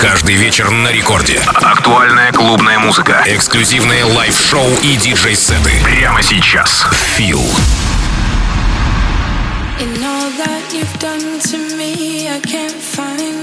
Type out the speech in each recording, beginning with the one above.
Каждый вечер на рекорде. Актуальная клубная музыка. Эксклюзивные лайв-шоу и диджей-сеты. Прямо сейчас. Feel. In all that you've done to me, I can't find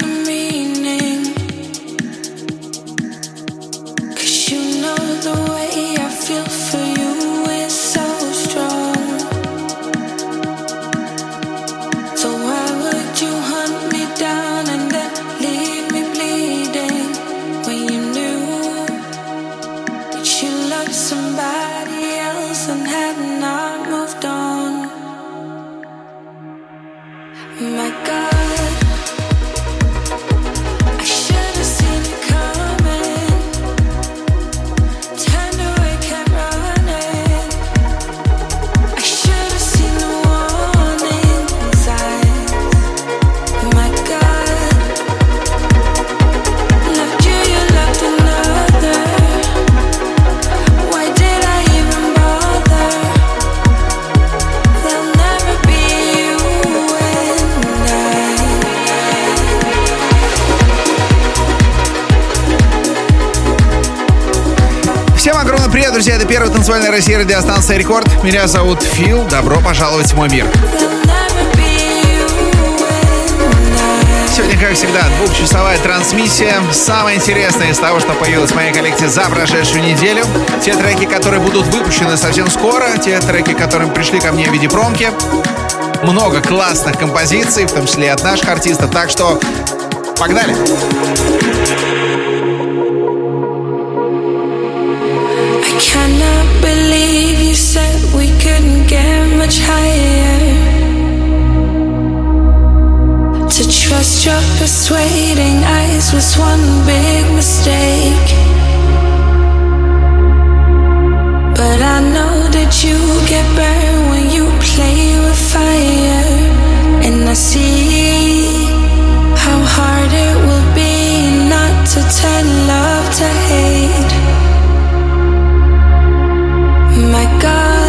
танцевальная Россия радиостанция Рекорд. Меня зовут Фил. Добро пожаловать в мой мир. Сегодня, как всегда, двухчасовая трансмиссия. Самое интересное из того, что появилось в моей коллекции за прошедшую неделю. Те треки, которые будут выпущены совсем скоро. Те треки, которые пришли ко мне в виде промки. Много классных композиций, в том числе и от наших артистов. Так что погнали! I believe you said we couldn't get much higher. To trust your persuading eyes was one big mistake. But I know that you get burned when you play with fire. And I see how hard it will be not to turn love to hate. My God,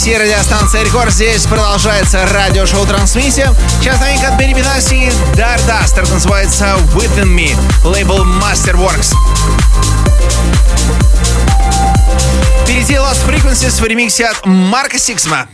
России, радиостанция Рекорд. Здесь продолжается радиошоу трансмиссия. Сейчас новинка от Берри Бенаси Дардастер называется Within Me, лейбл Masterworks. Впереди Lost Frequencies в ремиксе от Марка Сиксма.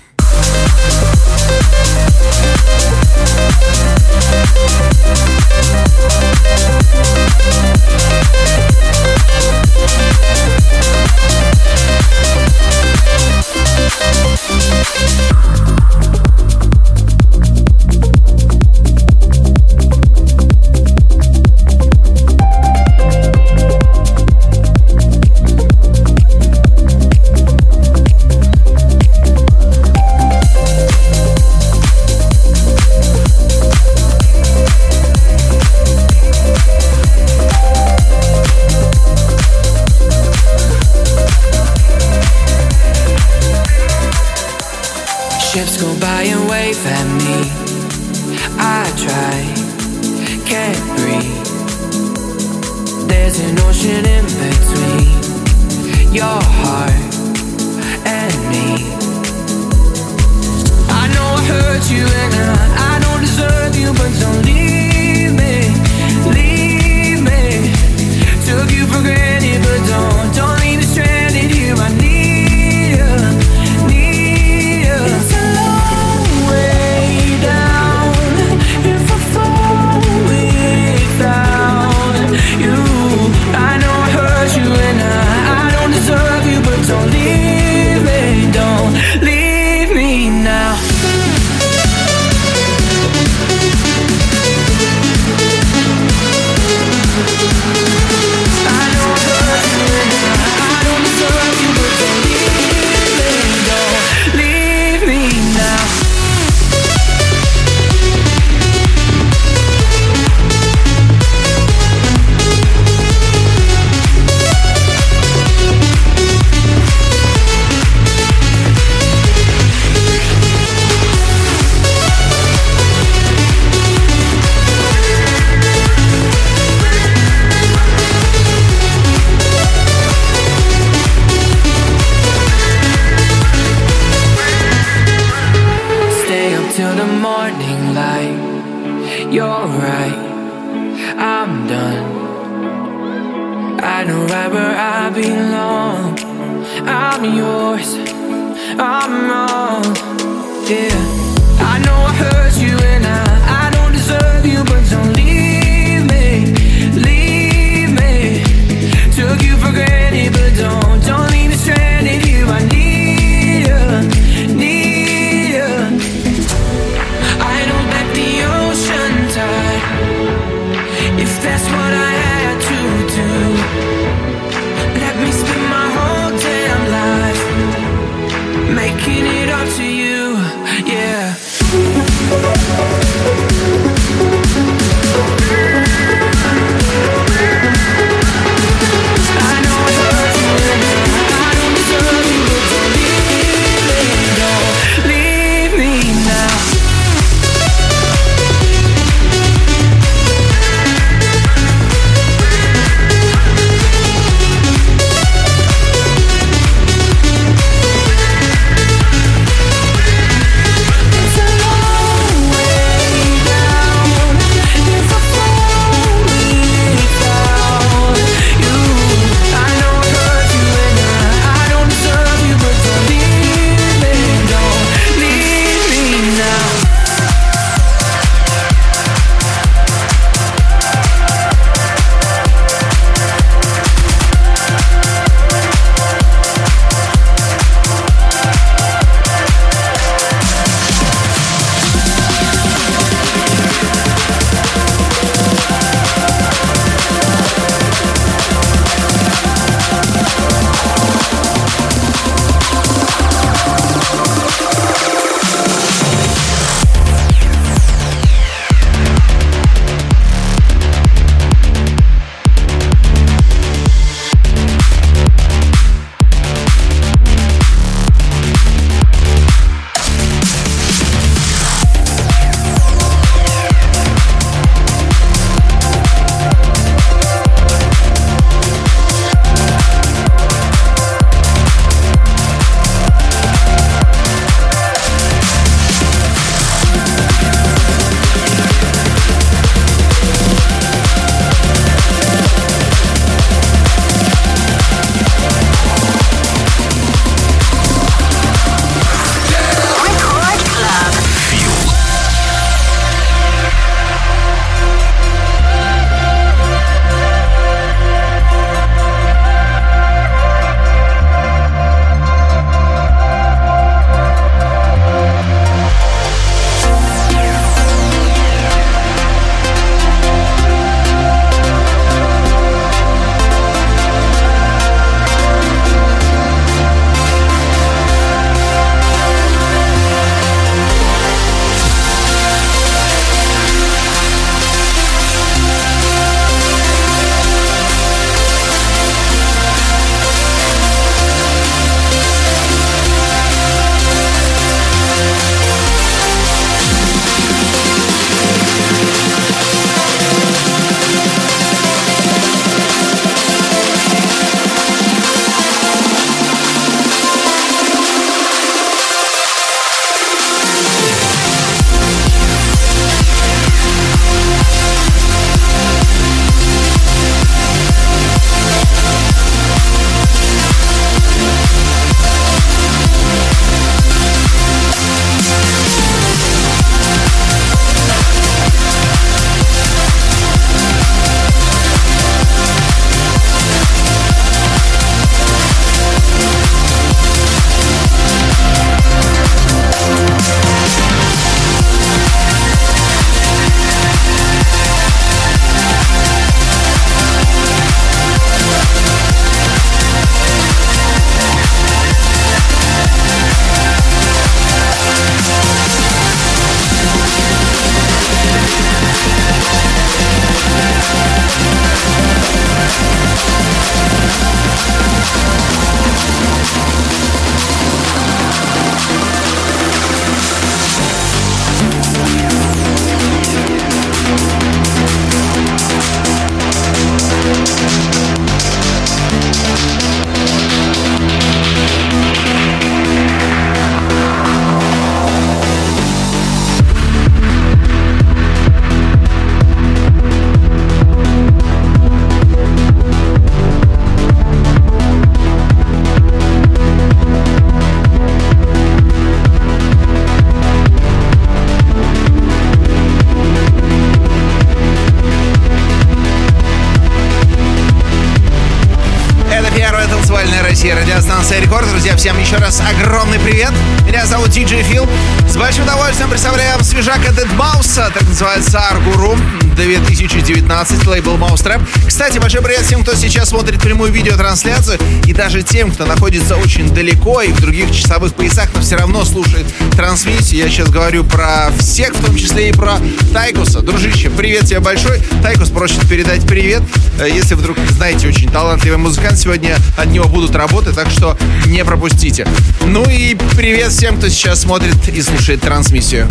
weather Электронный рекорд. Друзья, всем еще раз огромный привет. Меня зовут Диджей Фил. С большим удовольствием представляем свежак от Dead Mouse, так называется Аргуру 2019, лейбл Trap. Кстати, большой привет всем, кто сейчас смотрит прямую видеотрансляцию, и даже тем, кто находится очень далеко и в других часовых поясах, но все равно слушает трансмиссию. Я сейчас говорю про всех, в том числе и про Тайкуса. Дружище, привет тебе большой. Тайкус просит передать привет. Э, если вдруг знаете, очень талантливый музыкант, сегодня от него будут работы, так что не пропустите. Ну и привет всем, кто сейчас смотрит и слушает трансмиссию.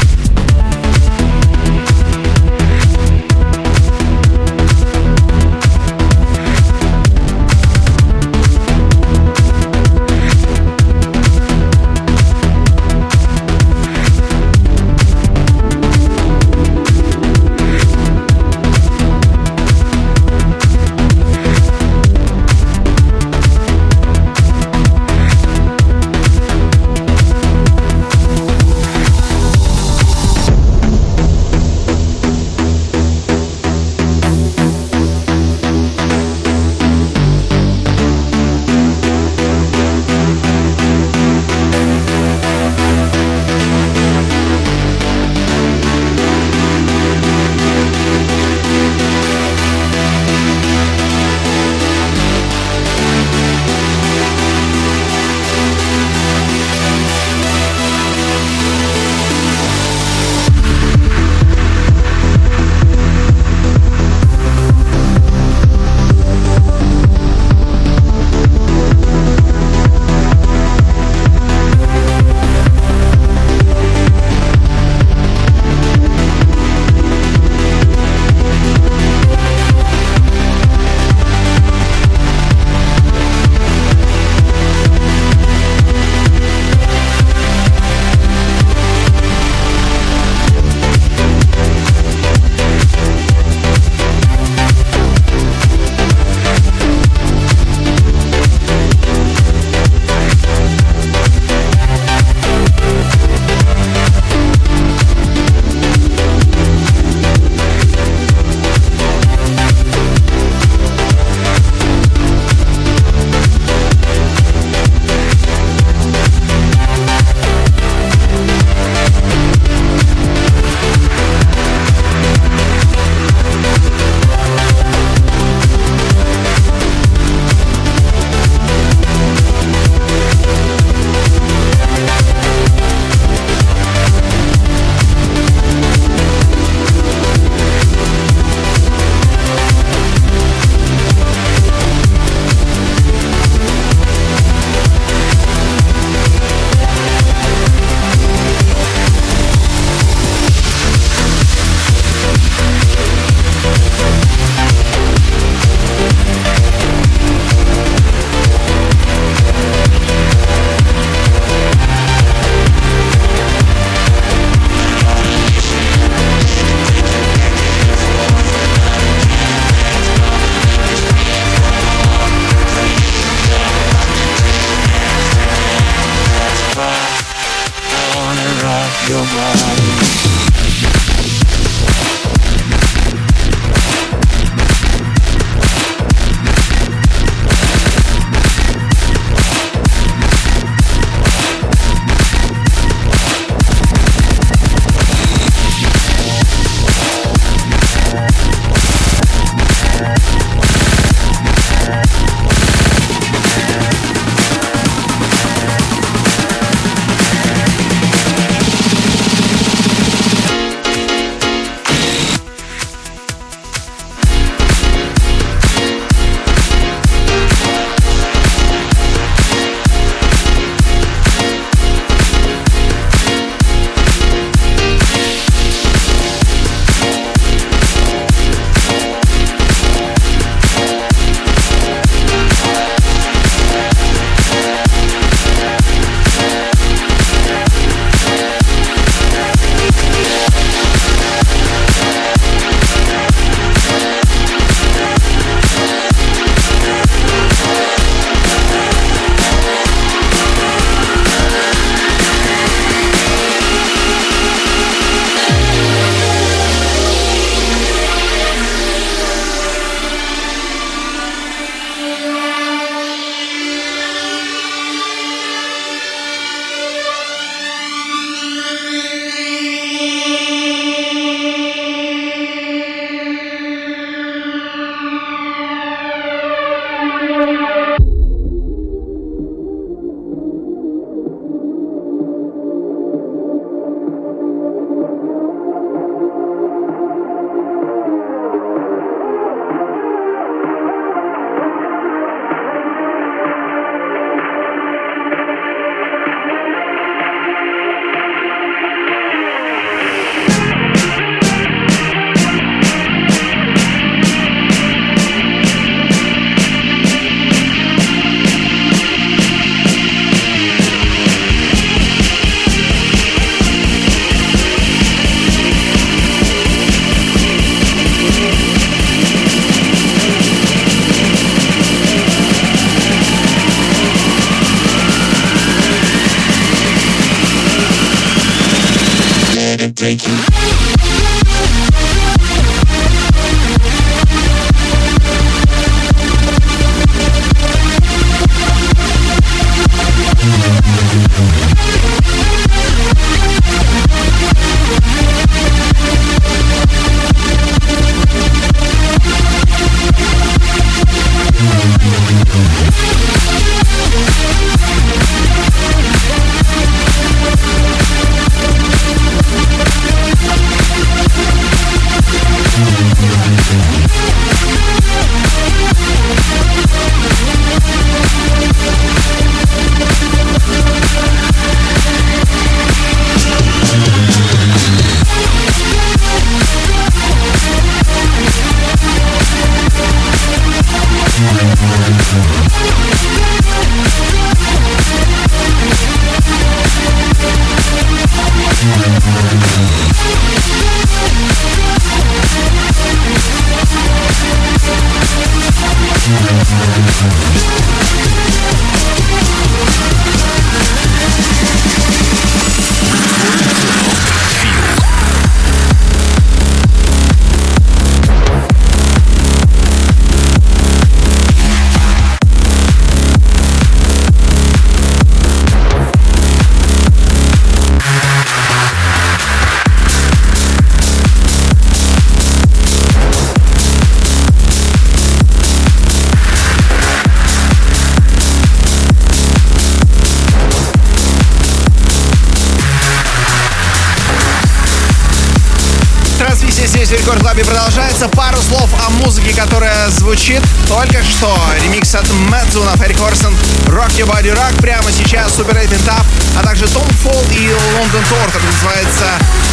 Продолжается. Пару слов о музыке, которая звучит только что. Ремикс от Мэдзуна, Ферри Корсон, Rock Your Body Rock. Прямо сейчас Super 8 Tap, а также Tom Fall и London Tour, который называется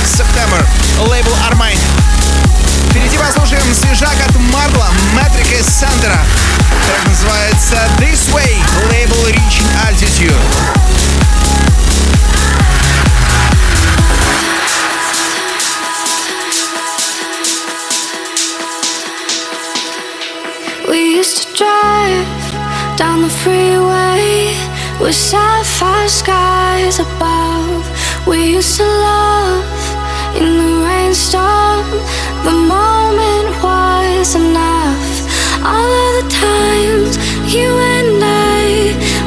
September. Лейбл Armine. Впереди послушаем свежак от Марла, Метрика и Сандера. Трек называется This Way, лейбл Reaching Altitude. Drive down the freeway with sapphire skies above. We used to love in the rainstorm. The moment was enough. All of the times you and I,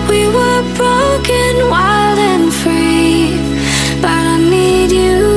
we were broken, wild and free. But I need you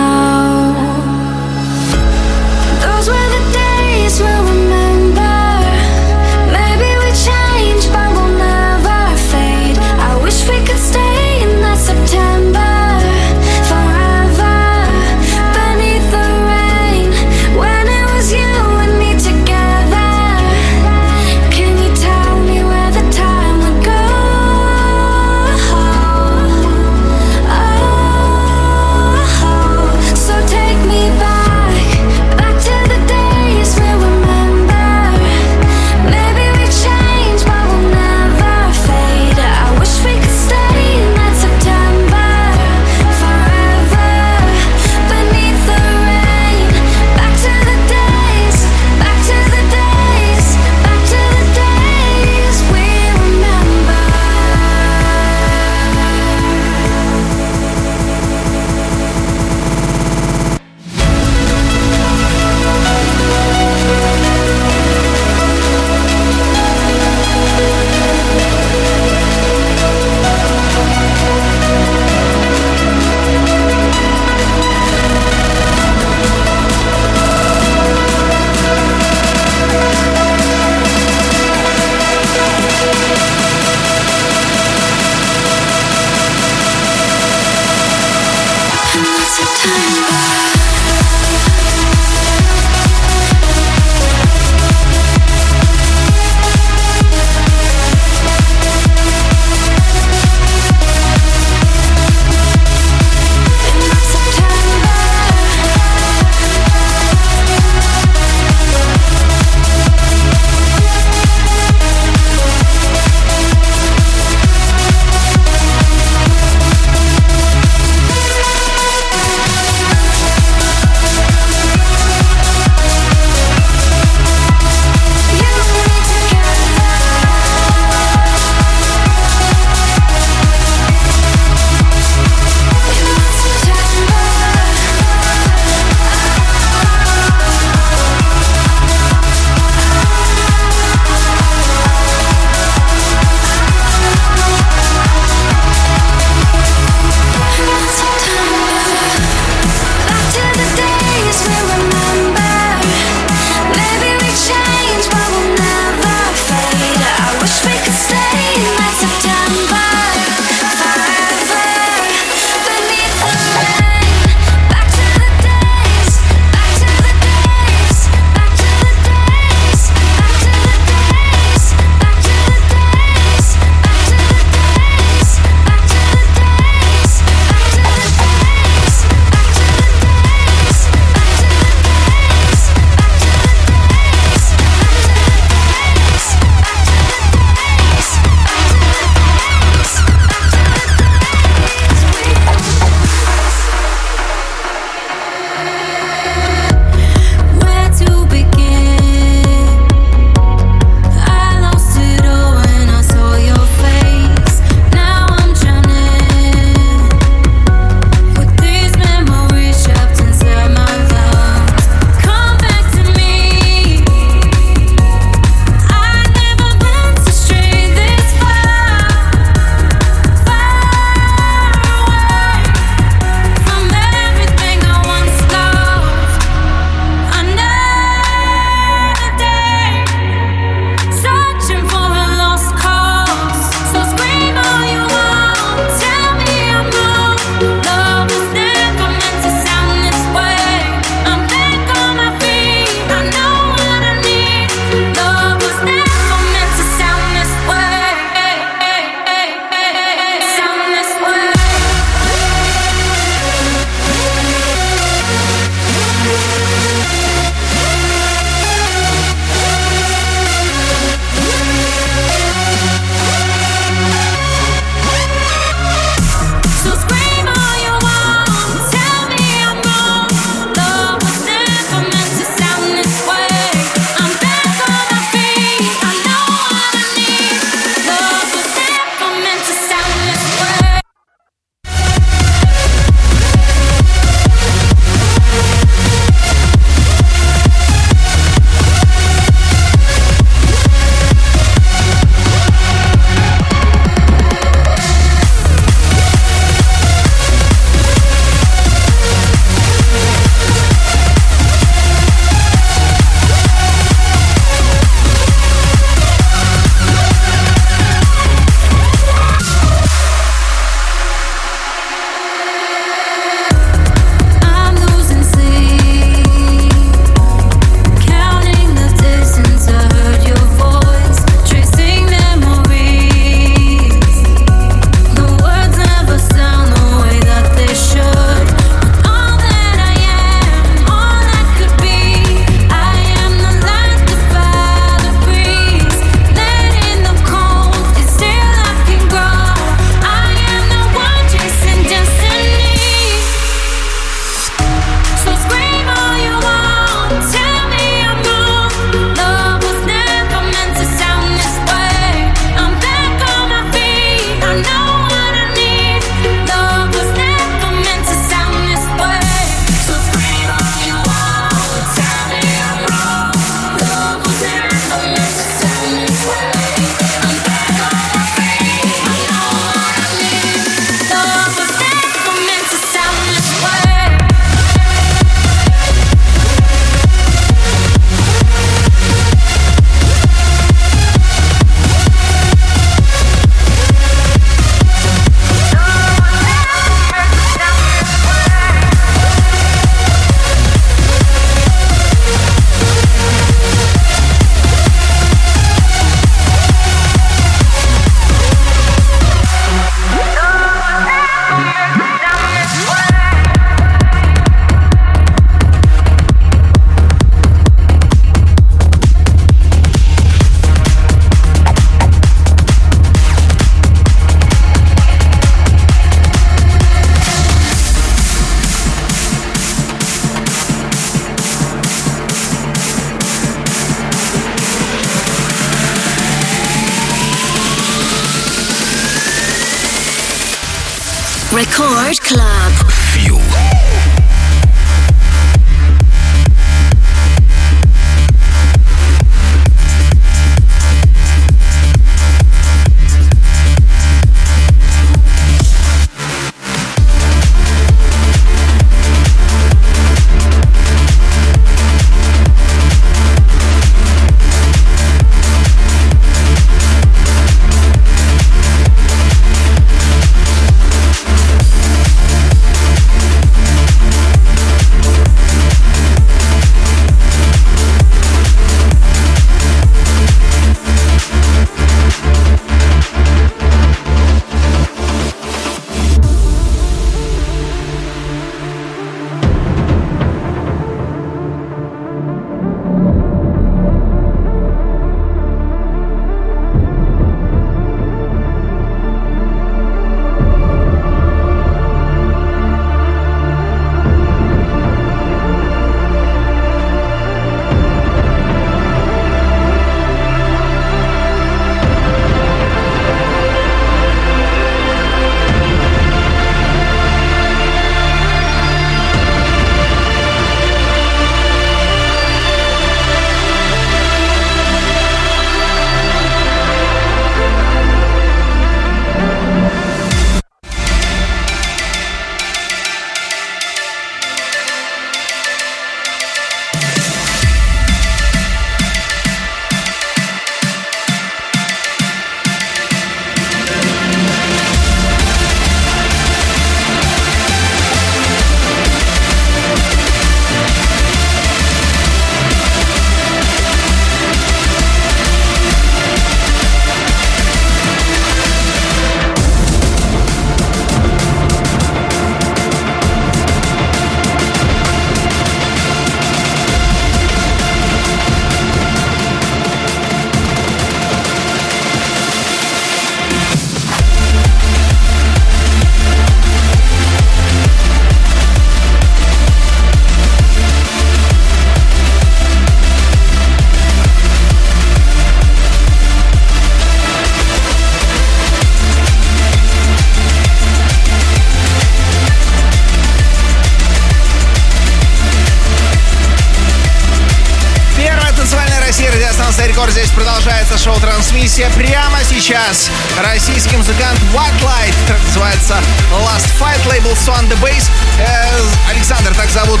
трансмиссия прямо сейчас. Российский музыкант White Light, трек называется Last Fight, лейбл Swan the Bass. Э, Александр, так зовут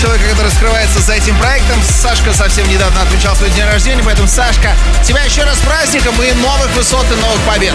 человека, который скрывается за этим проектом. Сашка совсем недавно отмечал свой день рождения, поэтому, Сашка, тебя еще раз праздником и новых высот и новых побед.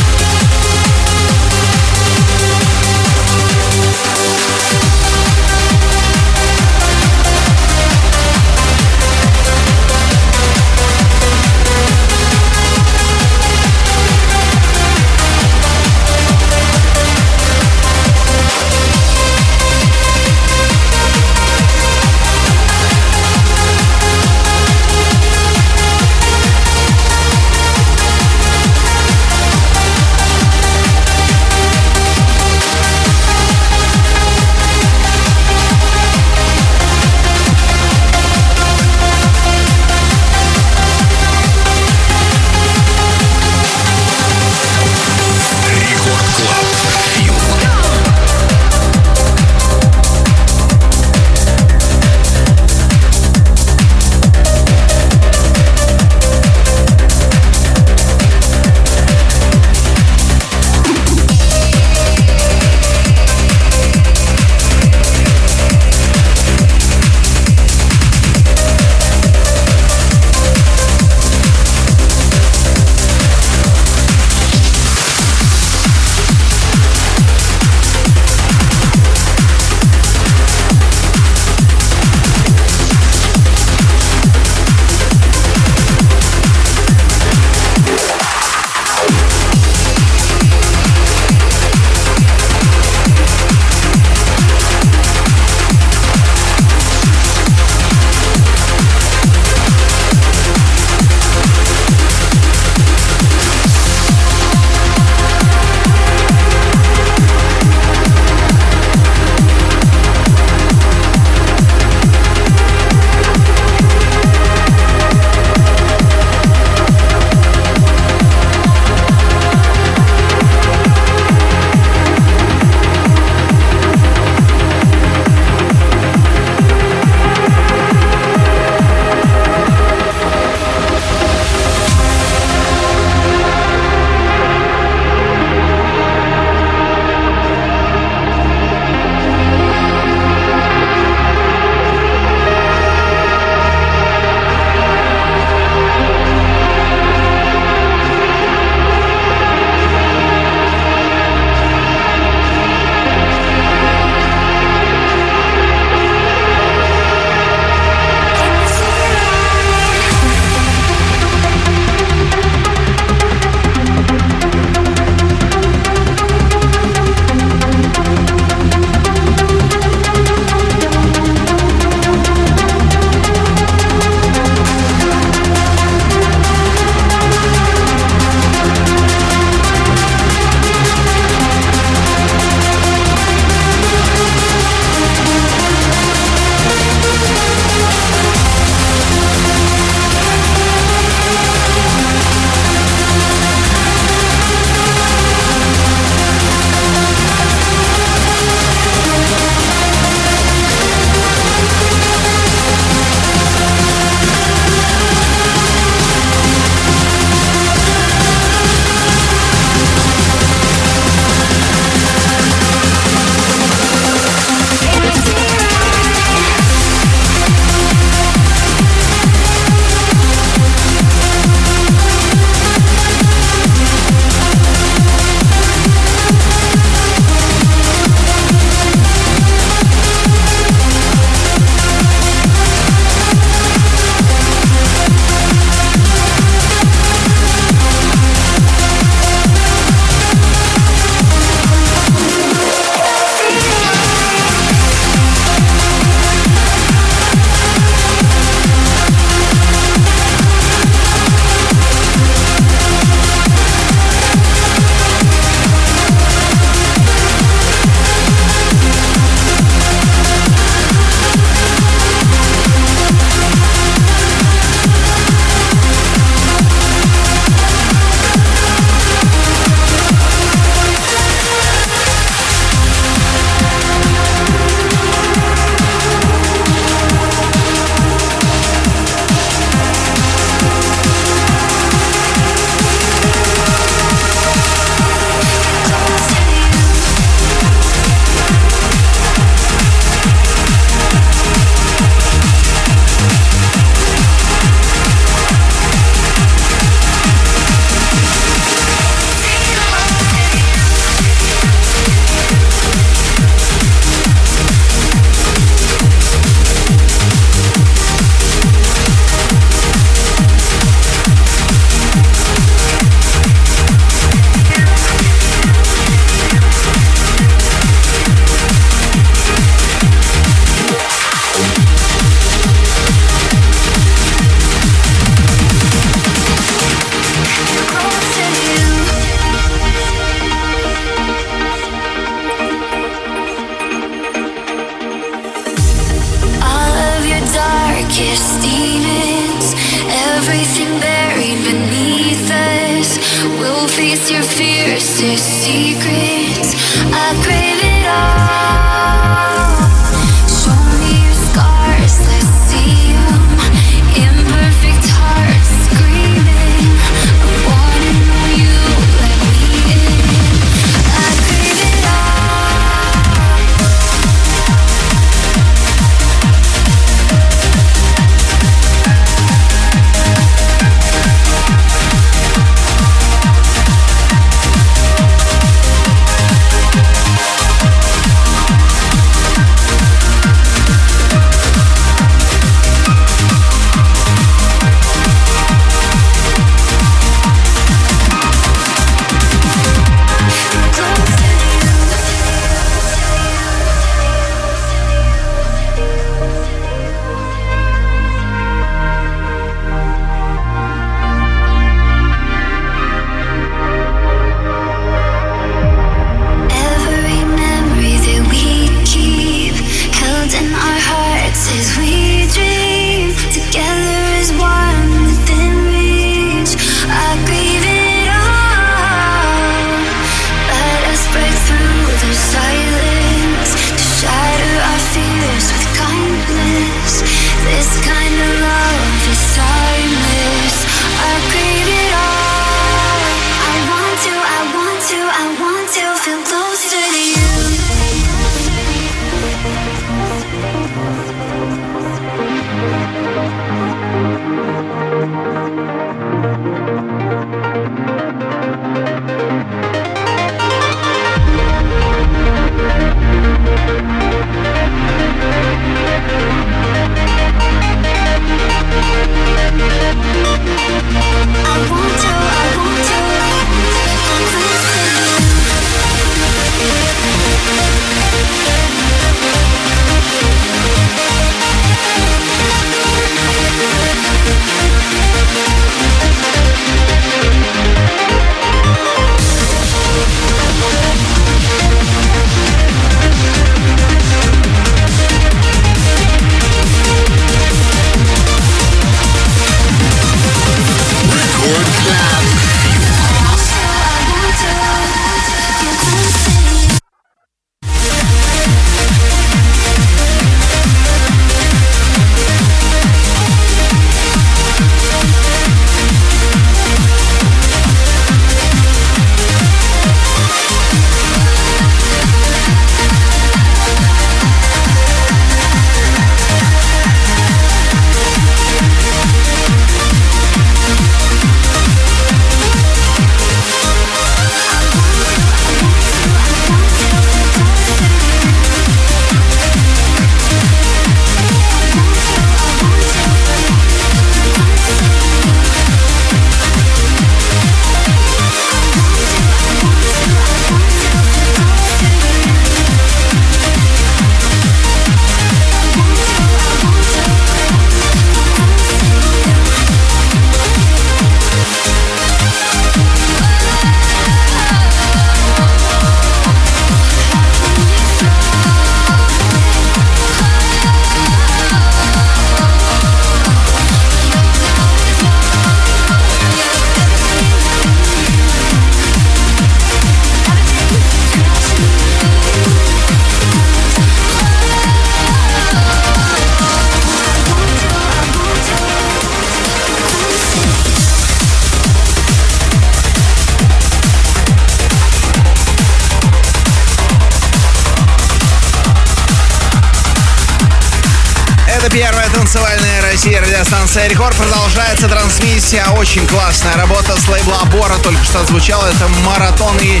Радиостанция Рекорд. Продолжается трансмиссия. Очень классная работа с лейбла Абора только что звучала. Это Маратон и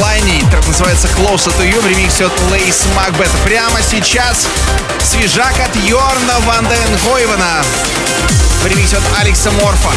Лайни. Так называется Close to You в ремиксе от Лейс Макбет. Прямо сейчас свежак от Йорна Ванденхойвена в ремиксе от Алекса Морфа.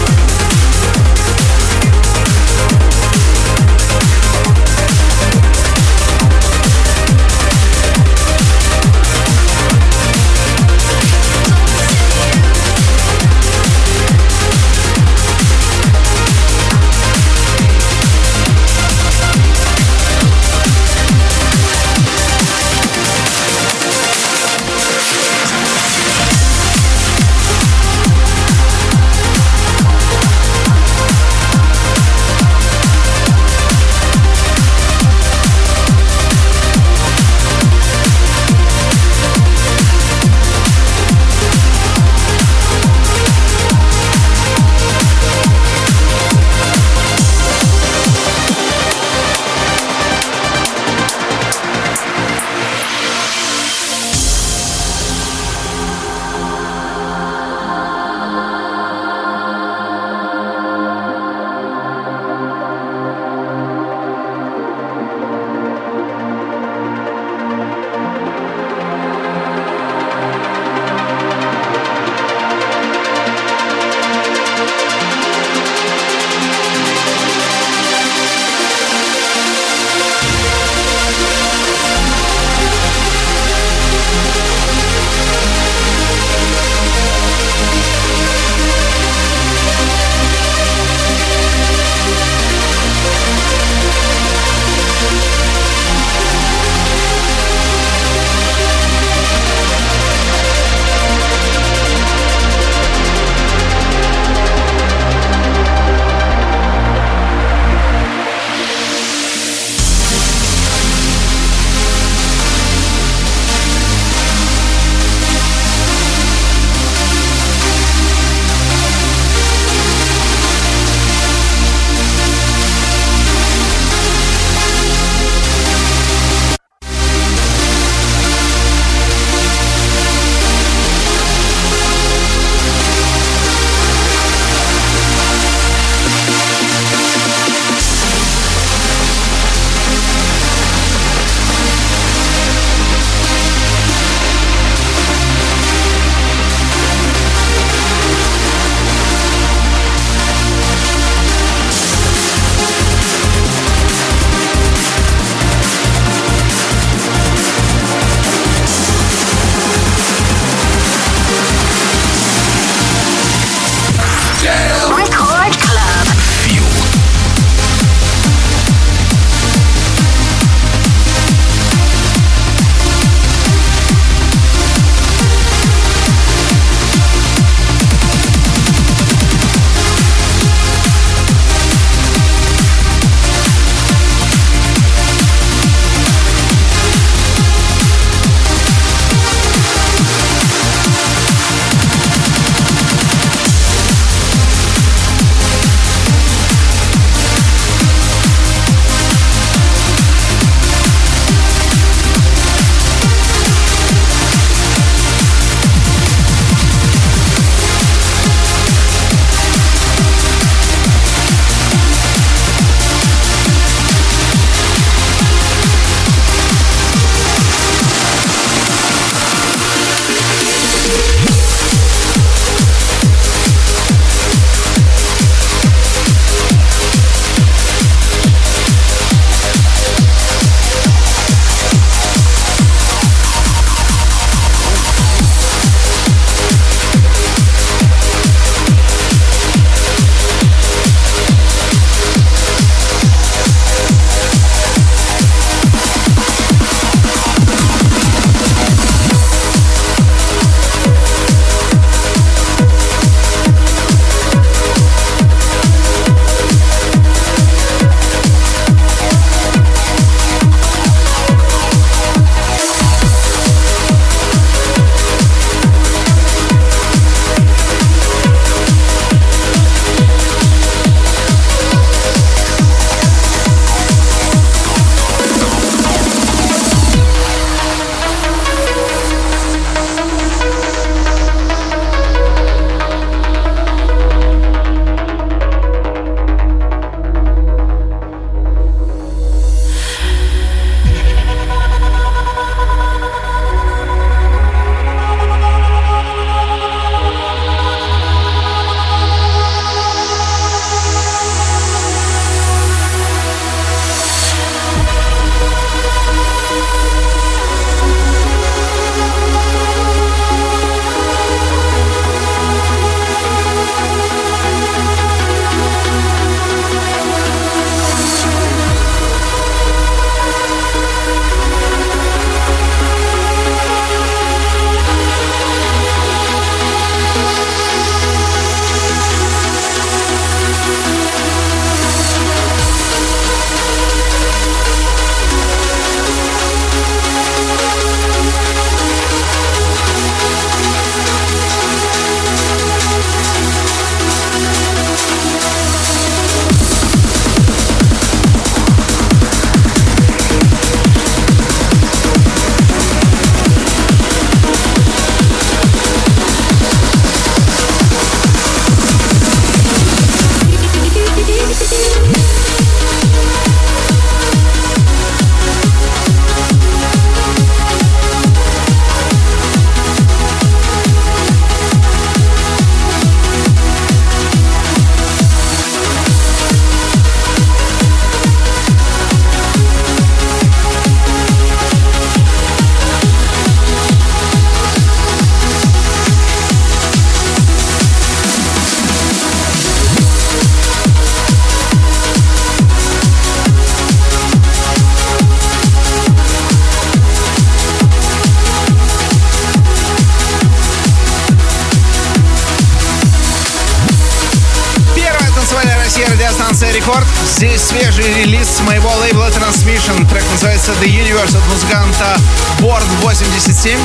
Музыканта Born 87.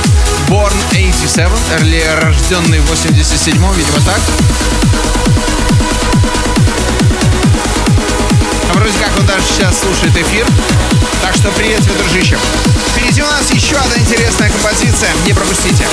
Born 87, или рожденный в 87-м, видимо так. Вроде как он даже сейчас слушает эфир. Так что привет дружище. Впереди у нас еще одна интересная композиция. Не пропустите.